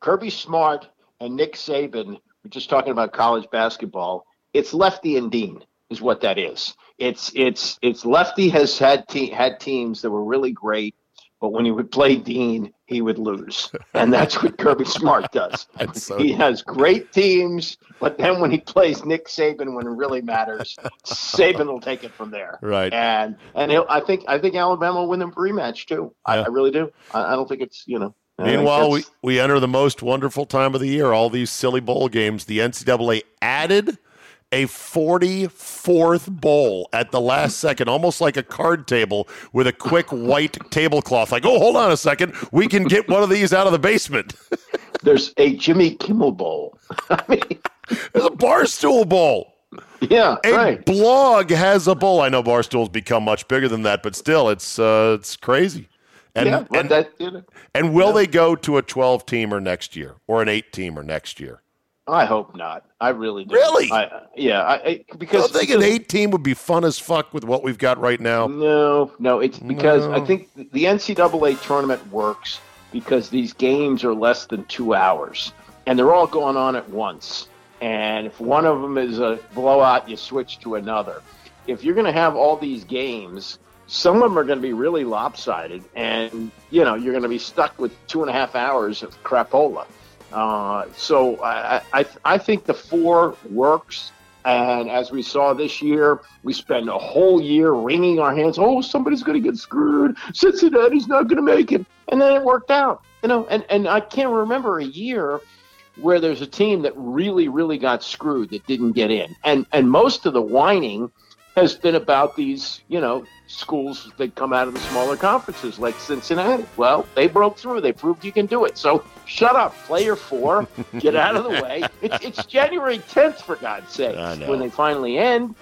Speaker 3: Kirby Smart and Nick Saban. We're just talking about college basketball. It's Lefty and Dean is what that is. It's it's it's Lefty has had te- had teams that were really great, but when he would play Dean, he would lose, and that's what Kirby Smart does.
Speaker 1: So-
Speaker 3: he has great teams, but then when he plays Nick Saban when it really matters, Saban will take it from there.
Speaker 1: Right.
Speaker 3: And and he'll, I think I think Alabama will win the rematch too. I,
Speaker 1: Yeah.
Speaker 3: I really do. I, I don't think it's you know. Uh,
Speaker 1: Meanwhile, we, we enter the most wonderful time of the year, all these silly bowl games. The NCAA added a 44th bowl at the last second, almost like a card table with a quick white tablecloth. Like, oh, hold on a second. We can get one of these out of the basement.
Speaker 3: there's a Jimmy Kimmel Bowl. I mean,
Speaker 1: There's a Barstool Bowl.
Speaker 3: yeah,
Speaker 1: A
Speaker 3: right.
Speaker 1: blog has a bowl. I know Barstool's become much bigger than that, but still, it's uh, it's crazy. And
Speaker 3: yeah,
Speaker 1: and,
Speaker 3: that you know,
Speaker 1: and will they go to a 12 teamer next year or an 8 teamer next year?
Speaker 3: I hope not. I really do.
Speaker 1: Really?
Speaker 3: I, yeah. I, I because
Speaker 1: I think an eight team would be fun as fuck with what we've got right now.
Speaker 3: No, no. It's because
Speaker 1: No.
Speaker 3: I think the NCAA tournament works because these games are less than two hours, and they're all going on at once. And if one of them is a blowout, you switch to another. If you're going to have all these games, some of them are going to be really lopsided, and you know you're going to be stuck with two and a half hours of crapola. Uh, so I, I I think the four works. And as we saw this year, we spend a whole year wringing our hands. Oh, somebody's going to get screwed. Cincinnati's not going to make it. And then it worked out. You know, and, and I can't remember a year where there's a team that really, really got screwed that didn't get in. And and most of the whining has been about these, you know, schools that come out of the smaller conferences like Cincinnati. Well, they broke through. They proved you can do it. So shut up, player four, get out of the way. It's, it's January 10th, for God's sake, when they finally end.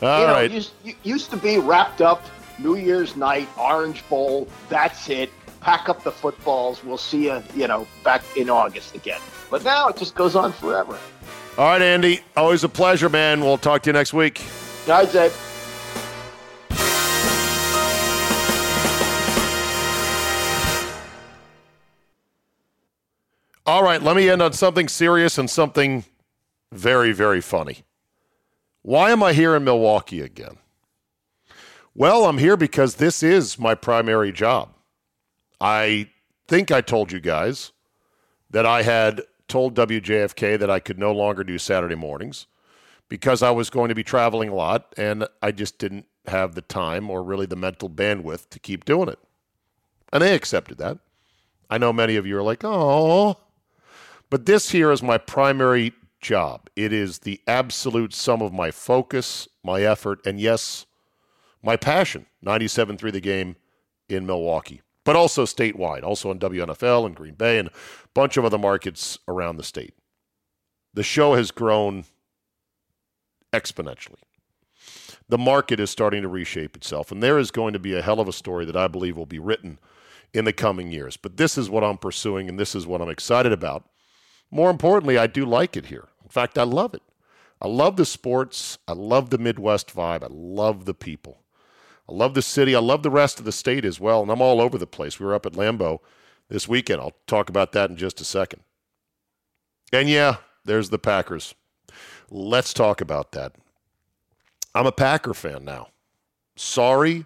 Speaker 1: All
Speaker 3: you know,
Speaker 1: right.
Speaker 3: used, used to be wrapped up New Year's night, Orange Bowl. That's it. Pack up the footballs. We'll see you, you know, back in August again. But now it just goes on forever.
Speaker 1: All right, Andy. Always a pleasure, man. We'll talk to you next week.
Speaker 3: Guys, Abe.
Speaker 1: All right, let me end on something serious and something very, very funny. Why am I here in Milwaukee again? Well, I'm here because this is my primary job. I think I told you guys that I had told WJFK that I could no longer do Saturday mornings because I was going to be traveling a lot and I just didn't have the time or really the mental bandwidth to keep doing it. And they accepted that. I know many of you are like, oh, but this here is my primary job. It is the absolute sum of my focus, my effort, and yes, my passion. 97.3 the game in Milwaukee, but also statewide, also on WNFL and Green Bay and a bunch of other markets around the state. The show has grown exponentially. The market is starting to reshape itself, and there is going to be a hell of a story that I believe will be written in the coming years. But this is what I'm pursuing, and this is what I'm excited about. More importantly, I do like it here. In fact, I love it. I love the sports. I love the Midwest vibe. I love the people. I love the city. I love the rest of the state as well. And I'm all over the place. We were up at Lambeau this weekend. I'll talk about that in just a second. And yeah, there's the Packers. Let's talk about that. I'm a Packer fan now. Sorry,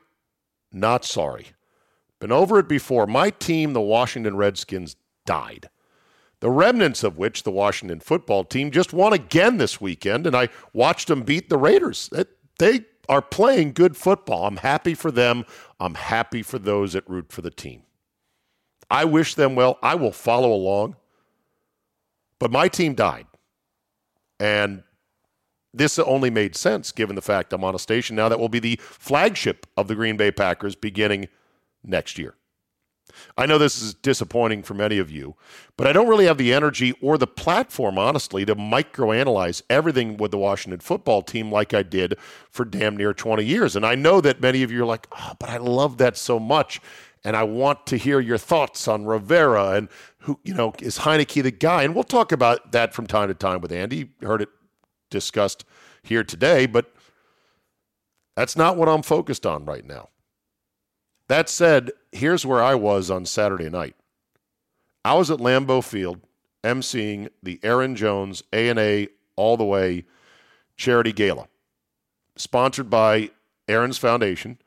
Speaker 1: not sorry. Been over it before. My team, the Washington Redskins, died the remnants of which the Washington football team just won again this weekend, and I watched them beat the Raiders. They are playing good football. I'm happy for them. I'm happy for those that root for the team. I wish them well. I will follow along. But my team died. And this only made sense given the fact I'm on a station now that will be the flagship of the Green Bay Packers beginning next year. I know this is disappointing for many of you, but I don't really have the energy or the platform, honestly, to microanalyze everything with the Washington football team like I did for damn near 20 years. And I know that many of you are like, oh, but I love that so much. And I want to hear your thoughts on Rivera and who, you know, is Heinicke the guy? And we'll talk about that from time to time with Andy. You heard it discussed here today, but that's not what I'm focused on right now. That said, here's where I was on Saturday night. I was at Lambeau Field emceeing the Aaron Jones A&A All the Way Charity Gala, sponsored by Aaron's Foundation.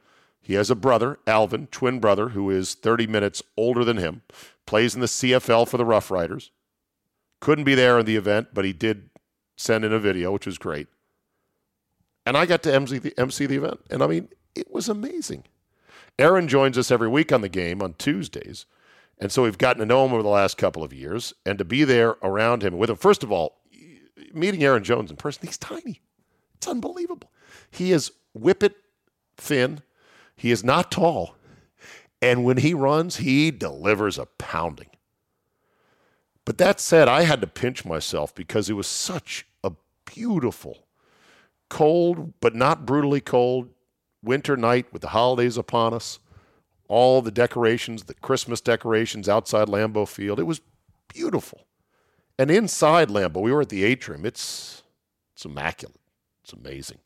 Speaker 1: He has a brother, Alvin, twin brother, who is 30 minutes older than him, plays in the CFL for the Rough Riders. Couldn't be there in the event, but he did send in a video, which was great. And I got to MC the, MC the event. And I mean, it was amazing. Aaron joins us every week on the game on Tuesdays. And so we've gotten to know him over the last couple of years. And to be there around him with him, first of all, meeting Aaron Jones in person, he's tiny. It's unbelievable. He is whippet thin. He is not tall. And when he runs, he delivers a pounding. But that said, I had to pinch myself because it was such a beautiful, cold, but not brutally cold winter night with the holidays upon us, all the decorations, the Christmas decorations outside Lambeau Field. It was beautiful. And inside Lambeau, we were at the atrium. It's it's immaculate. It's amazing.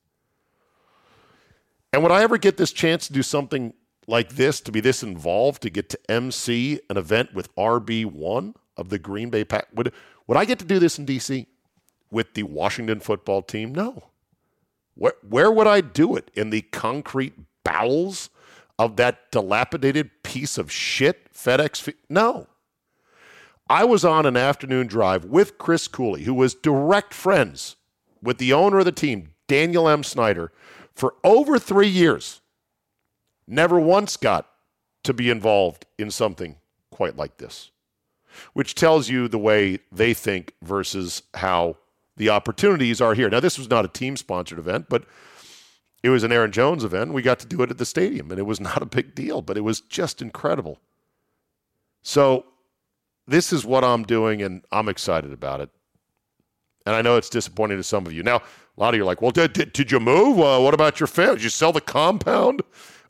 Speaker 1: And would I ever get this chance to do something like this, to be this involved, to get to MC an event with RB1 of the Green Bay Pack? Would, would I get to do this in DC with the Washington football team? No. Where, where would I do it? In the concrete bowels of that dilapidated piece of shit FedEx? No. I was on an afternoon drive with Chris Cooley, who was direct friends with the owner of the team, Daniel M. Snyder, for over three years. Never once got to be involved in something quite like this, which tells you the way they think versus how the opportunities are here. Now, this was not a team sponsored event, but it was an Aaron Jones event. We got to do it at the stadium, and it was not a big deal, but it was just incredible. So, this is what I'm doing, and I'm excited about it. And I know it's disappointing to some of you. Now, a lot of you are like, well, did, did, did you move? Uh, what about your family? Did you sell the compound?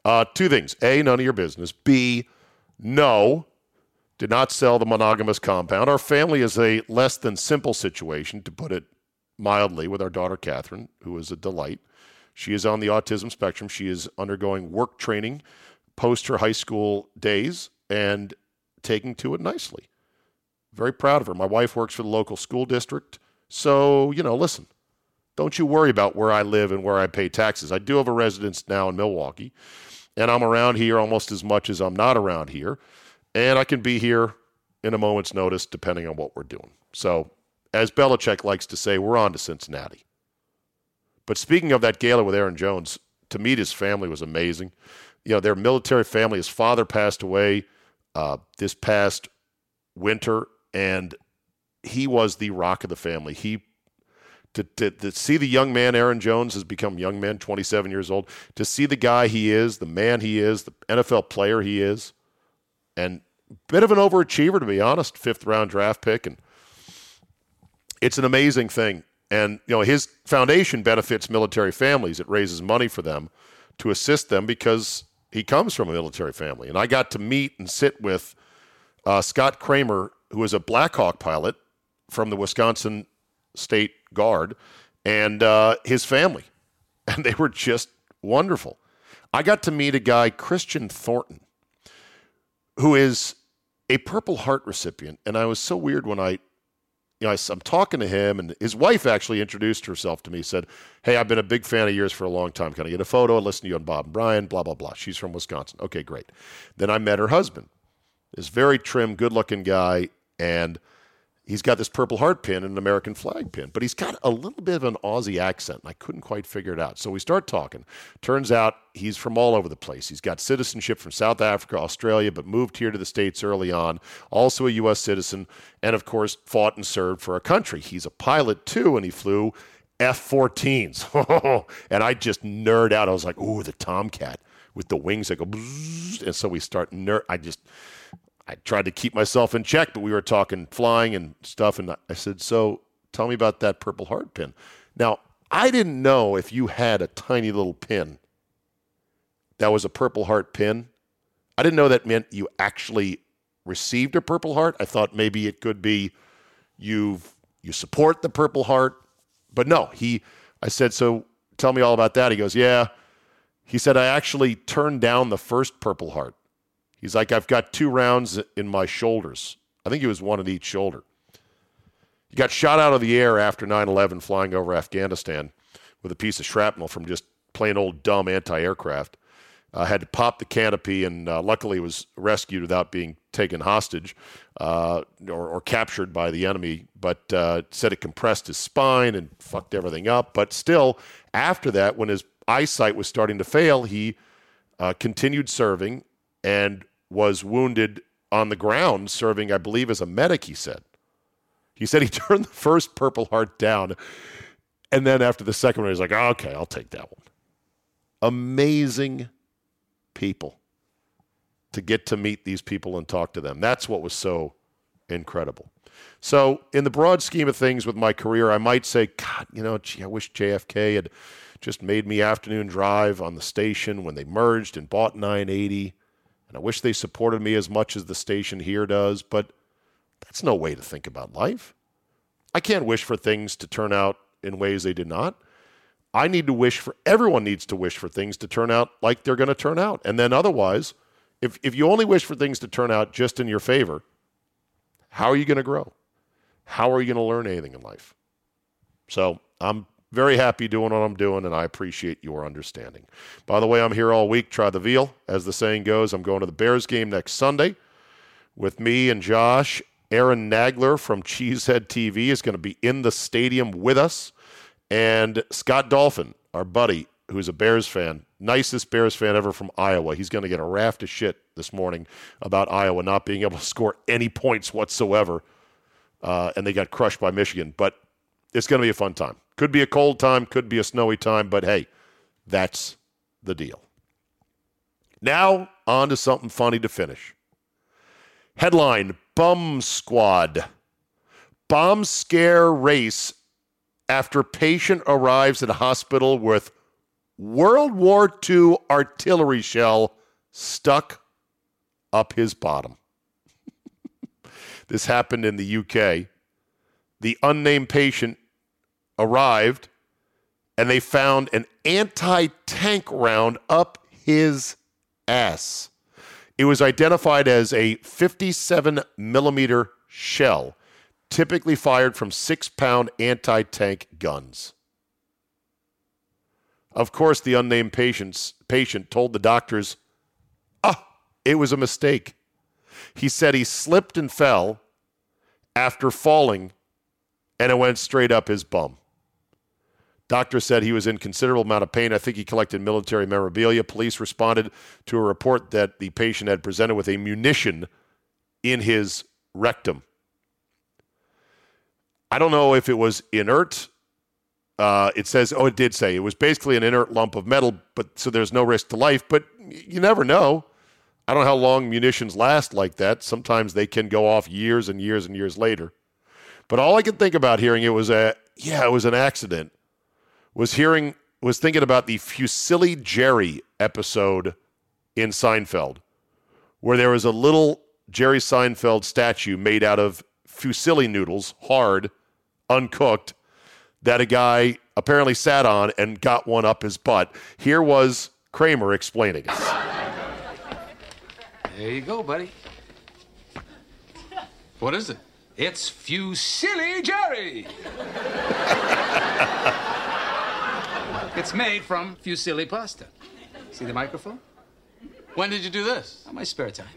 Speaker 1: Uh, two things. A, none of your business. B, no, did not sell the monogamous compound. Our family is a less than simple situation, to put it mildly with our daughter Catherine, who is a delight. She is on the autism spectrum. She is undergoing work training post her high school days and taking to it nicely. Very proud of her. My wife works for the local school district. So, you know, listen, don't you worry about where I live and where I pay taxes. I do have a residence now in Milwaukee, and I'm around here almost as much as I'm not around here. And I can be here in a moment's notice depending on what we're doing. So as Belichick likes to say, we're on to Cincinnati. But speaking of that gala with Aaron Jones, to meet his family was amazing. You know, their military family, his father passed away uh, this past winter, and he was the rock of the family. He to, to, to see the young man Aaron Jones has become young man, 27 years old, to see the guy he is, the man he is, the NFL player he is, and bit of an overachiever to be honest, fifth round draft pick and it's an amazing thing. And you know, his foundation benefits military families. It raises money for them to assist them because he comes from a military family. And I got to meet and sit with uh, Scott Kramer, who is a Blackhawk pilot from the Wisconsin State Guard, and uh, his family. And they were just wonderful. I got to meet a guy, Christian Thornton, who is a Purple Heart recipient. And I was so weird when I you know, I, am talking to him, and his wife actually introduced herself to me. Said, "Hey, I've been a big fan of yours for a long time. Can I get a photo? and listen to you on Bob and Brian. Blah blah blah." She's from Wisconsin. Okay, great. Then I met her husband. This very trim, good-looking guy, and he's got this Purple Heart pin and an American flag pin, but he's got a little bit of an Aussie accent, and I couldn't quite figure it out. So we start talking. Turns out he's from all over the place. He's got citizenship from South Africa, Australia, but moved here to the States early on, also a U.S. citizen, and of course, fought and served for a country. He's a pilot too, and he flew F 14s. and I just nerd out. I was like, ooh, the Tomcat with the wings that go, and so we start nerd. I just I tried to keep myself in check, but we were talking flying and stuff. And I said, So tell me about that Purple Heart pin. Now, I didn't know if you had a tiny little pin that was a Purple Heart pin. I didn't know that meant you actually received a Purple Heart. I thought maybe it could be you've you support the Purple Heart. But no, he I said, so tell me all about that. He goes, Yeah. He said, I actually turned down the first Purple Heart. He's like, I've got two rounds in my shoulders. I think it was one in each shoulder. He got shot out of the air after 9 11 flying over Afghanistan with a piece of shrapnel from just plain old dumb anti aircraft. Uh, had to pop the canopy and uh, luckily was rescued without being taken hostage uh, or, or, captured by the enemy. But uh, said it compressed his spine and fucked everything up. But still, after that, when his eyesight was starting to fail, he uh, continued serving and was wounded on the ground serving, I believe, as a medic, he said. He said he turned the first Purple Heart down. And then after the second one, he's like, okay, I'll take that one. Amazing people to get to meet these people and talk to them. That's what was so incredible. So, in the broad scheme of things with my career, I might say, God, you know, gee, I wish JFK had just made me afternoon drive on the station when they merged and bought 980. And I wish they supported me as much as the station here does, but that's no way to think about life. I can't wish for things to turn out in ways they did not. I need to wish for everyone needs to wish for things to turn out like they're going to turn out. And then otherwise, if if you only wish for things to turn out just in your favor, how are you going to grow? How are you going to learn anything in life? So, I'm very happy doing what I'm doing, and I appreciate your understanding. By the way, I'm here all week. Try the veal. As the saying goes, I'm going to the Bears game next Sunday with me and Josh. Aaron Nagler from Cheesehead TV is going to be in the stadium with us. And Scott Dolphin, our buddy, who's a Bears fan, nicest Bears fan ever from Iowa. He's going to get a raft of shit this morning about Iowa not being able to score any points whatsoever. Uh, and they got crushed by Michigan. But it's going to be a fun time. Could be a cold time, could be a snowy time, but hey, that's the deal. Now, on to something funny to finish. Headline Bum Squad. Bomb scare race after patient arrives at hospital with World War II artillery shell stuck up his bottom. this happened in the UK. The unnamed patient arrived and they found an anti tank round up his ass. It was identified as a 57 millimeter shell, typically fired from six pound anti tank guns. Of course, the unnamed patient's, patient told the doctors, ah, it was a mistake. He said he slipped and fell after falling, and it went straight up his bum. Doctor said he was in considerable amount of pain. I think he collected military memorabilia. Police responded to a report that the patient had presented with a munition in his rectum. I don't know if it was inert. Uh, it says, oh, it did say it was basically an inert lump of metal, but so there's no risk to life. But you never know. I don't know how long munitions last like that. Sometimes they can go off years and years and years later. But all I could think about hearing it was a yeah, it was an accident was hearing was thinking about the Fusilli Jerry episode in Seinfeld, where there was a little Jerry Seinfeld statue made out of fusilli noodles, hard, uncooked, that a guy apparently sat on and got one up his butt. Here was Kramer explaining it.
Speaker 6: There you go, buddy.
Speaker 7: What is it?
Speaker 6: It's Fusilli Jerry. it's made from fusilli pasta. See the microphone?
Speaker 7: When did you do this?
Speaker 6: On my spare time.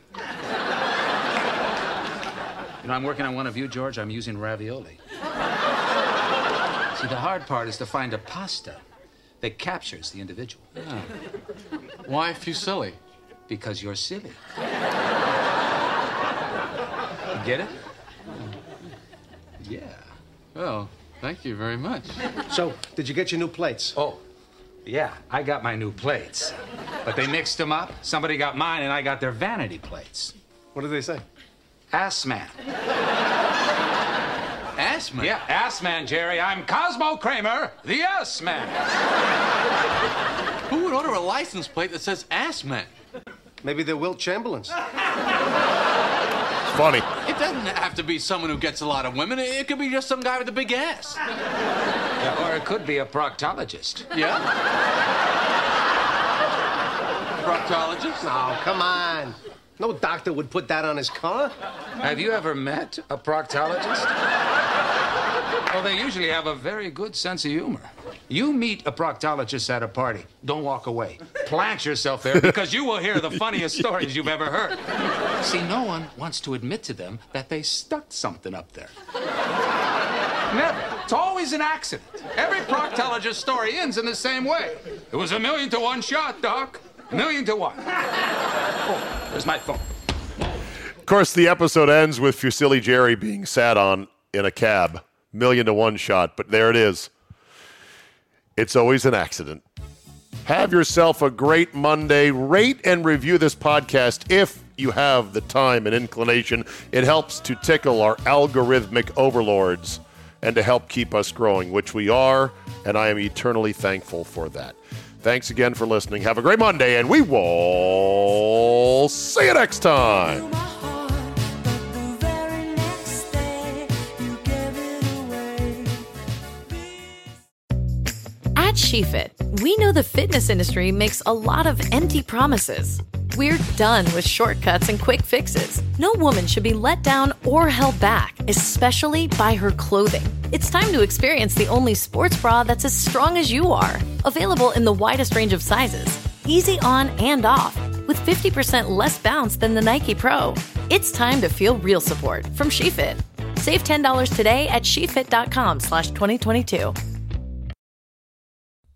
Speaker 6: You know, I'm working on one of you, George. I'm using ravioli. See, the hard part is to find a pasta that captures the individual.
Speaker 7: Why Fusilli?
Speaker 6: Because you're silly. You get it? Yeah.
Speaker 7: Well, thank you very much.
Speaker 8: So, did you get your new plates?
Speaker 6: Oh, yeah, I got my new plates. But they mixed them up. Somebody got mine, and I got their vanity plates.
Speaker 8: What did they say?
Speaker 6: Ass man.
Speaker 7: Ass man.
Speaker 6: Yeah, ass man, Jerry. I'm Cosmo Kramer, the ass man.
Speaker 7: Who would order a license plate that says ass man?
Speaker 8: Maybe they're Wilt Chamberlains.
Speaker 1: It's funny.
Speaker 7: It doesn't have to be someone who gets a lot of women. It could be just some guy with a big ass.
Speaker 6: Yeah, or it could be a proctologist.
Speaker 7: Yeah? Proctologist?
Speaker 8: Oh, come on. No doctor would put that on his car.
Speaker 6: Have you ever met a proctologist? Well, they usually have a very good sense of humor. You meet a proctologist at a party. Don't walk away. Plant yourself there because you will hear the funniest stories you've ever heard. See, no one wants to admit to them that they stuck something up there. Never. It's always an accident. Every proctologist story ends in the same way. It was a million to one shot, Doc. A million to one. Oh, there's my phone.
Speaker 1: Of course, the episode ends with Fusilli Jerry being sat on in a cab, million to one shot, but there it is. It's always an accident. Have yourself a great Monday. Rate and review this podcast if you have the time and inclination. It helps to tickle our algorithmic overlords and to help keep us growing, which we are, and I am eternally thankful for that. Thanks again for listening. Have a great Monday, and we will see you next time.
Speaker 2: At SheFit, we know the fitness industry makes a lot of empty promises we're done with shortcuts and quick fixes. No woman should be let down or held back, especially by her clothing. It's time to experience the only sports bra that's as strong as you are. Available in the widest range of sizes, easy on and off, with 50% less bounce than the Nike Pro. It's time to feel real support from SheFit. Save $10 today at shefit.com slash 2022.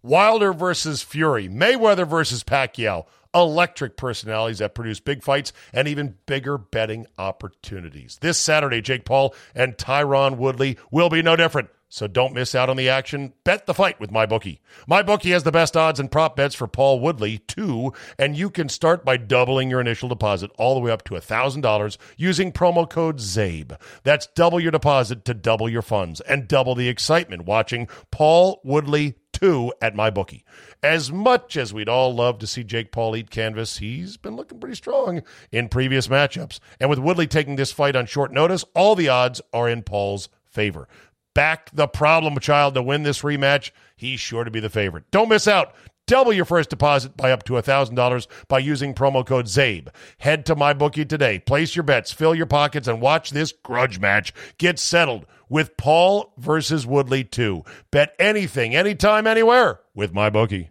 Speaker 1: Wilder versus Fury, Mayweather versus Pacquiao. Electric personalities that produce big fights and even bigger betting opportunities. This Saturday, Jake Paul and Tyron Woodley will be no different. So don't miss out on the action. Bet the fight with MyBookie. MyBookie has the best odds and prop bets for Paul Woodley, too, and you can start by doubling your initial deposit all the way up to $1,000 using promo code ZABE. That's double your deposit to double your funds and double the excitement watching Paul Woodley 2 at MyBookie. As much as we'd all love to see Jake Paul eat canvas, he's been looking pretty strong in previous matchups. And with Woodley taking this fight on short notice, all the odds are in Paul's favor back the problem child to win this rematch, he's sure to be the favorite. Don't miss out. Double your first deposit by up to $1,000 by using promo code ZABE. Head to MyBookie today. Place your bets, fill your pockets, and watch this grudge match get settled with Paul versus Woodley 2. Bet anything, anytime, anywhere with MyBookie.